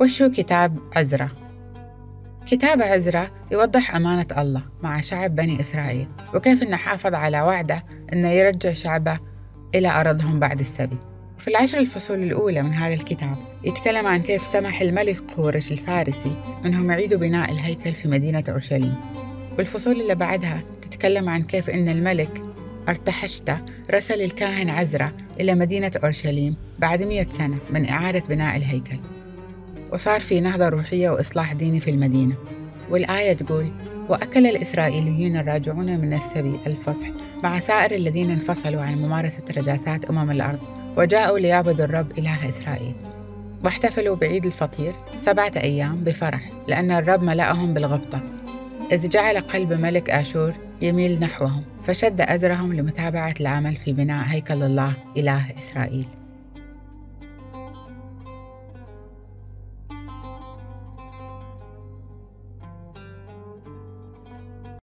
وشو كتاب عزرا؟ كتاب عزرا يوضح أمانة الله مع شعب بني إسرائيل وكيف أنه حافظ على وعده أنه يرجع شعبه إلى أرضهم بعد السبي. في العشر الفصول الأولى من هذا الكتاب يتكلم عن كيف سمح الملك قورش الفارسي أنهم يعيدوا بناء الهيكل في مدينة أورشليم. والفصول اللي بعدها تتكلم عن كيف أن الملك أرتحشتا رسل الكاهن عزرا إلى مدينة أورشليم بعد مئة سنة من إعادة بناء الهيكل. وصار في نهضة روحية وإصلاح ديني في المدينة. والآية تقول وأكل الإسرائيليون الراجعون من السبي الفصح مع سائر الذين انفصلوا عن ممارسة رجاسات أمم الأرض وجاءوا ليعبدوا الرب إله إسرائيل. واحتفلوا بعيد الفطير سبعة أيام بفرح لأن الرب ملأهم بالغبطة. إذ جعل قلب ملك آشور يميل نحوهم فشد أزرهم لمتابعة العمل في بناء هيكل الله إله إسرائيل.